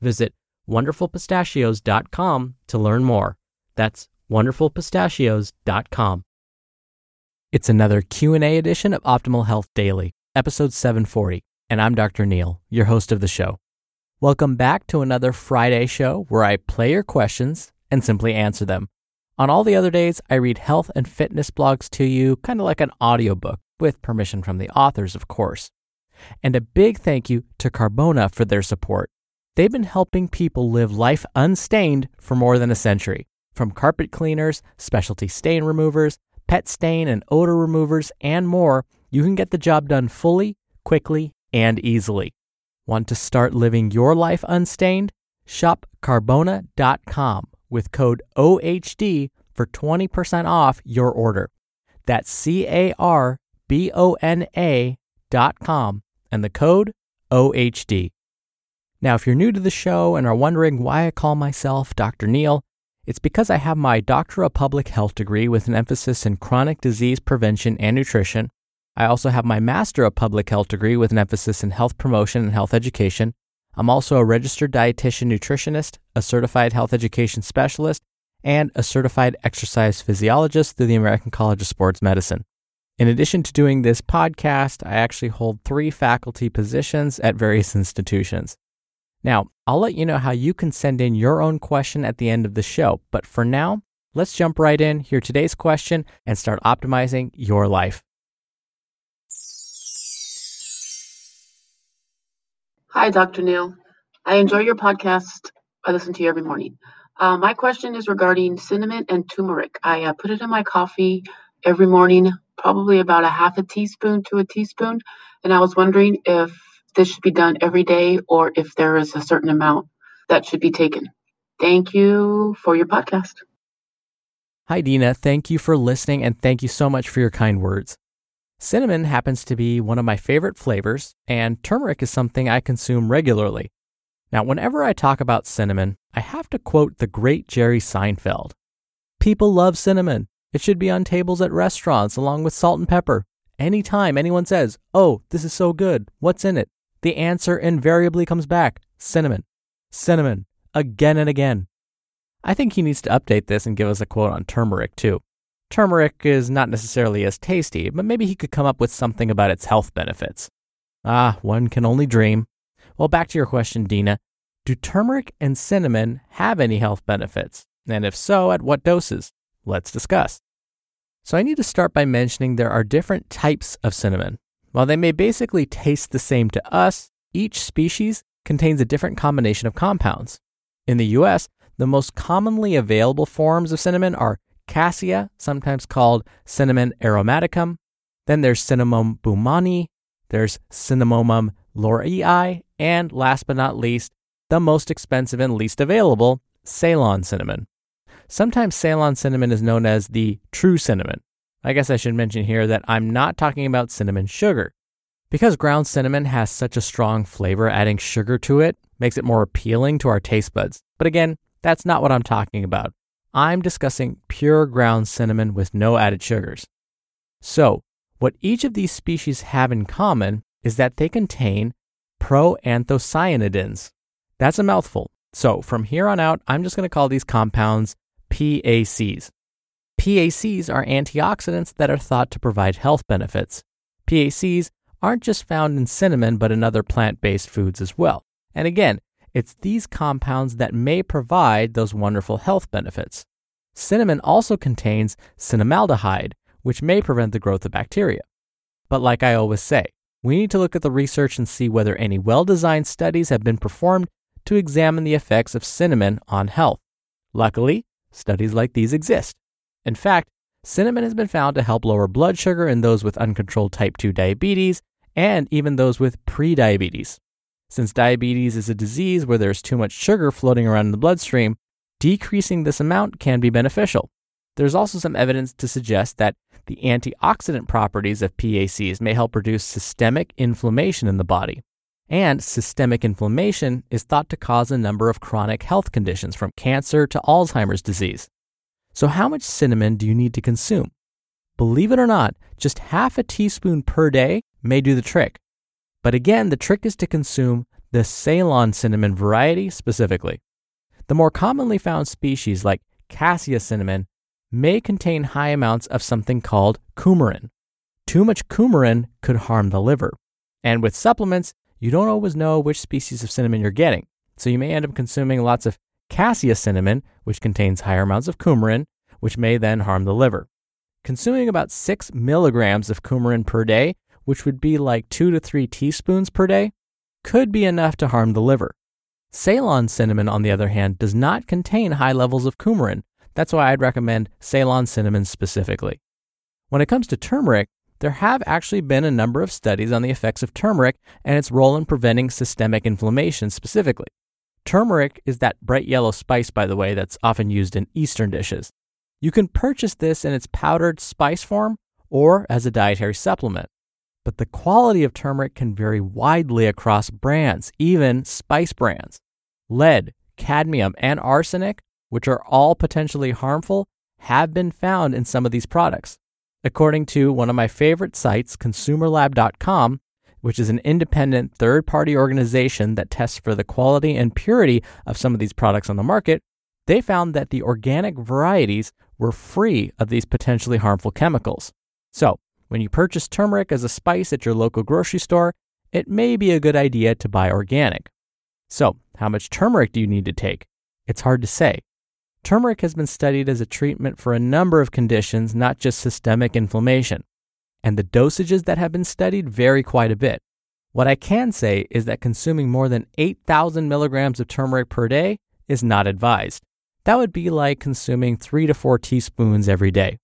Visit wonderfulpistachios.com to learn more. That's wonderfulpistachios.com. It's another Q&A edition of Optimal Health Daily, episode 740, and I'm Dr. Neil, your host of the show. Welcome back to another Friday show where I play your questions and simply answer them. On all the other days, I read health and fitness blogs to you, kind of like an audiobook, with permission from the authors, of course. And a big thank you to Carbona for their support. They've been helping people live life unstained for more than a century. From carpet cleaners, specialty stain removers, pet stain and odor removers, and more, you can get the job done fully, quickly, and easily. Want to start living your life unstained? Shop carbona.com with code OHD for 20% off your order. That's C A R B O N A dot com and the code OHD. Now, if you're new to the show and are wondering why I call myself Dr. Neil, it's because I have my Doctor of Public Health degree with an emphasis in chronic disease prevention and nutrition. I also have my Master of Public Health degree with an emphasis in health promotion and health education. I'm also a registered dietitian nutritionist, a certified health education specialist, and a certified exercise physiologist through the American College of Sports Medicine. In addition to doing this podcast, I actually hold three faculty positions at various institutions. Now, I'll let you know how you can send in your own question at the end of the show. But for now, let's jump right in, hear today's question, and start optimizing your life. Hi, Dr. Neil. I enjoy your podcast. I listen to you every morning. Uh, my question is regarding cinnamon and turmeric. I uh, put it in my coffee every morning, probably about a half a teaspoon to a teaspoon. And I was wondering if this should be done every day or if there is a certain amount that should be taken. Thank you for your podcast. Hi, Dina. Thank you for listening and thank you so much for your kind words. Cinnamon happens to be one of my favorite flavors, and turmeric is something I consume regularly. Now, whenever I talk about cinnamon, I have to quote the great Jerry Seinfeld. People love cinnamon. It should be on tables at restaurants along with salt and pepper. Anytime anyone says, Oh, this is so good, what's in it? The answer invariably comes back cinnamon, cinnamon, again and again. I think he needs to update this and give us a quote on turmeric too. Turmeric is not necessarily as tasty, but maybe he could come up with something about its health benefits. Ah, one can only dream. Well, back to your question, Dina. Do turmeric and cinnamon have any health benefits? And if so, at what doses? Let's discuss. So I need to start by mentioning there are different types of cinnamon. While they may basically taste the same to us, each species contains a different combination of compounds. In the US, the most commonly available forms of cinnamon are cassia, sometimes called cinnamon aromaticum. Then there's cinnamon burmannii, there's cinnamomum loureiroi, and last but not least, the most expensive and least available, Ceylon cinnamon. Sometimes Ceylon cinnamon is known as the true cinnamon, I guess I should mention here that I'm not talking about cinnamon sugar. Because ground cinnamon has such a strong flavor, adding sugar to it makes it more appealing to our taste buds. But again, That's not what I'm talking about. I'm discussing pure ground cinnamon with no added sugars. So, what each of these species have in common is that they contain proanthocyanidins. That's a mouthful. So, from here on out, I'm just going to call these compounds PACs. PACs are antioxidants that are thought to provide health benefits. PACs aren't just found in cinnamon, but in other plant based foods as well. And again, it's these compounds that may provide those wonderful health benefits. Cinnamon also contains cinnamaldehyde, which may prevent the growth of bacteria. But like I always say, we need to look at the research and see whether any well designed studies have been performed to examine the effects of cinnamon on health. Luckily, studies like these exist. In fact, cinnamon has been found to help lower blood sugar in those with uncontrolled type 2 diabetes and even those with prediabetes. Since diabetes is a disease where there's too much sugar floating around in the bloodstream, decreasing this amount can be beneficial. There's also some evidence to suggest that the antioxidant properties of PACs may help reduce systemic inflammation in the body. And systemic inflammation is thought to cause a number of chronic health conditions from cancer to Alzheimer's disease. So, how much cinnamon do you need to consume? Believe it or not, just half a teaspoon per day may do the trick. But again, the trick is to consume the Ceylon cinnamon variety specifically. The more commonly found species, like cassia cinnamon, may contain high amounts of something called coumarin. Too much coumarin could harm the liver. And with supplements, you don't always know which species of cinnamon you're getting. So you may end up consuming lots of cassia cinnamon, which contains higher amounts of coumarin, which may then harm the liver. Consuming about 6 milligrams of coumarin per day, which would be like 2 to 3 teaspoons per day, could be enough to harm the liver. Ceylon cinnamon, on the other hand, does not contain high levels of coumarin, that's why I'd recommend Ceylon cinnamon specifically. When it comes to turmeric, there have actually been a number of studies on the effects of turmeric and its role in preventing systemic inflammation specifically. Turmeric is that bright yellow spice, by the way, that's often used in Eastern dishes. You can purchase this in its powdered spice form or as a dietary supplement. But the quality of turmeric can vary widely across brands, even spice brands. Lead, cadmium, and arsenic which are all potentially harmful, have been found in some of these products. According to one of my favorite sites, consumerlab.com, which is an independent third party organization that tests for the quality and purity of some of these products on the market, they found that the organic varieties were free of these potentially harmful chemicals. So, when you purchase turmeric as a spice at your local grocery store, it may be a good idea to buy organic. So, how much turmeric do you need to take? It's hard to say. Turmeric has been studied as a treatment for a number of conditions, not just systemic inflammation. And the dosages that have been studied vary quite a bit. What I can say is that consuming more than 8,000 milligrams of turmeric per day is not advised. That would be like consuming 3 to 4 teaspoons every day.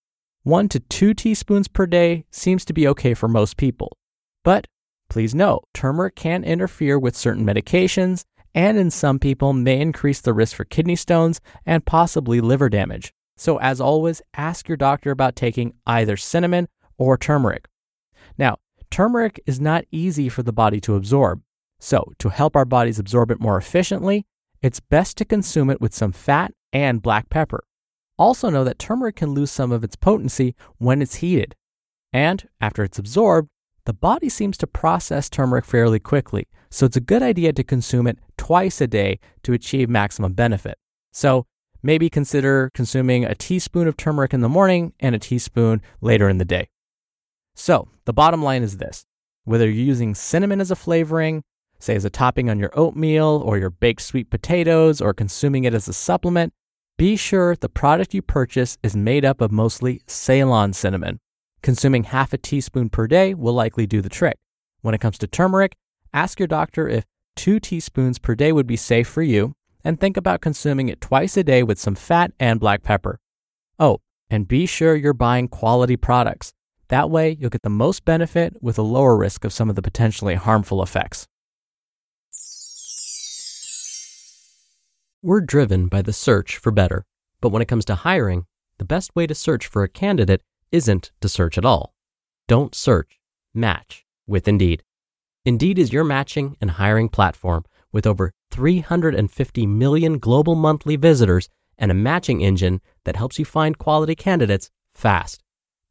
1 to 2 teaspoons per day seems to be okay for most people. But please note, turmeric can interfere with certain medications and in some people may increase the risk for kidney stones and possibly liver damage. So, as always, ask your doctor about taking either cinnamon or turmeric. Now, turmeric is not easy for the body to absorb. So, to help our bodies absorb it more efficiently, it's best to consume it with some fat and black pepper. Also, know that turmeric can lose some of its potency when it's heated. And after it's absorbed, the body seems to process turmeric fairly quickly, so it's a good idea to consume it twice a day to achieve maximum benefit. So maybe consider consuming a teaspoon of turmeric in the morning and a teaspoon later in the day. So the bottom line is this whether you're using cinnamon as a flavoring, say as a topping on your oatmeal or your baked sweet potatoes, or consuming it as a supplement, be sure the product you purchase is made up of mostly Ceylon cinnamon. Consuming half a teaspoon per day will likely do the trick. When it comes to turmeric, ask your doctor if two teaspoons per day would be safe for you, and think about consuming it twice a day with some fat and black pepper. Oh, and be sure you're buying quality products. That way, you'll get the most benefit with a lower risk of some of the potentially harmful effects. We're driven by the search for better, but when it comes to hiring, the best way to search for a candidate isn't to search at all. Don't search, match with Indeed. Indeed is your matching and hiring platform with over 350 million global monthly visitors, and a matching engine that helps you find quality candidates fast.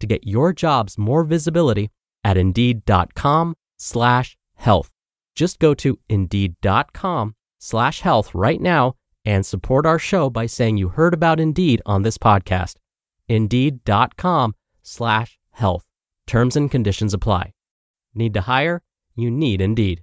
to get your jobs more visibility at indeed.com slash health. Just go to indeed.com slash health right now and support our show by saying you heard about Indeed on this podcast. Indeed.com slash health. Terms and conditions apply. Need to hire? You need Indeed.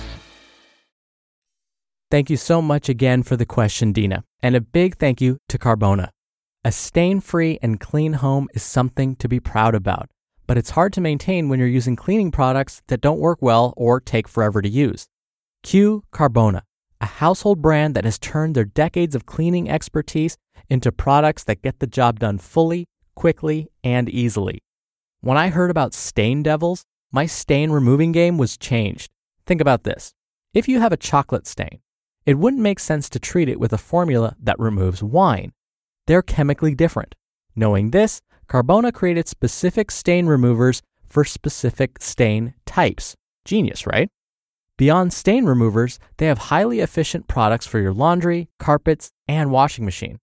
Thank you so much again for the question, Dina. And a big thank you to Carbona. A stain free and clean home is something to be proud about, but it's hard to maintain when you're using cleaning products that don't work well or take forever to use. Q Carbona, a household brand that has turned their decades of cleaning expertise into products that get the job done fully, quickly, and easily. When I heard about Stain Devils, my stain removing game was changed. Think about this. If you have a chocolate stain, it wouldn't make sense to treat it with a formula that removes wine. They're chemically different. Knowing this, Carbona created specific stain removers for specific stain types. Genius, right? Beyond stain removers, they have highly efficient products for your laundry, carpets, and washing machine.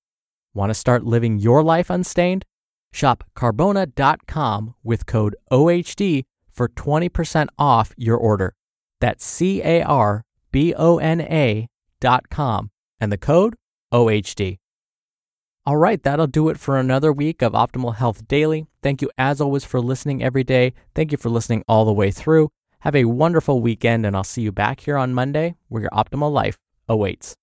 Want to start living your life unstained? Shop carbona.com with code OHD for 20% off your order. That's C A R B O N A dot com and the code OHD. All right, that'll do it for another week of Optimal Health Daily. Thank you as always for listening every day. Thank you for listening all the way through. Have a wonderful weekend, and I'll see you back here on Monday where your optimal life awaits.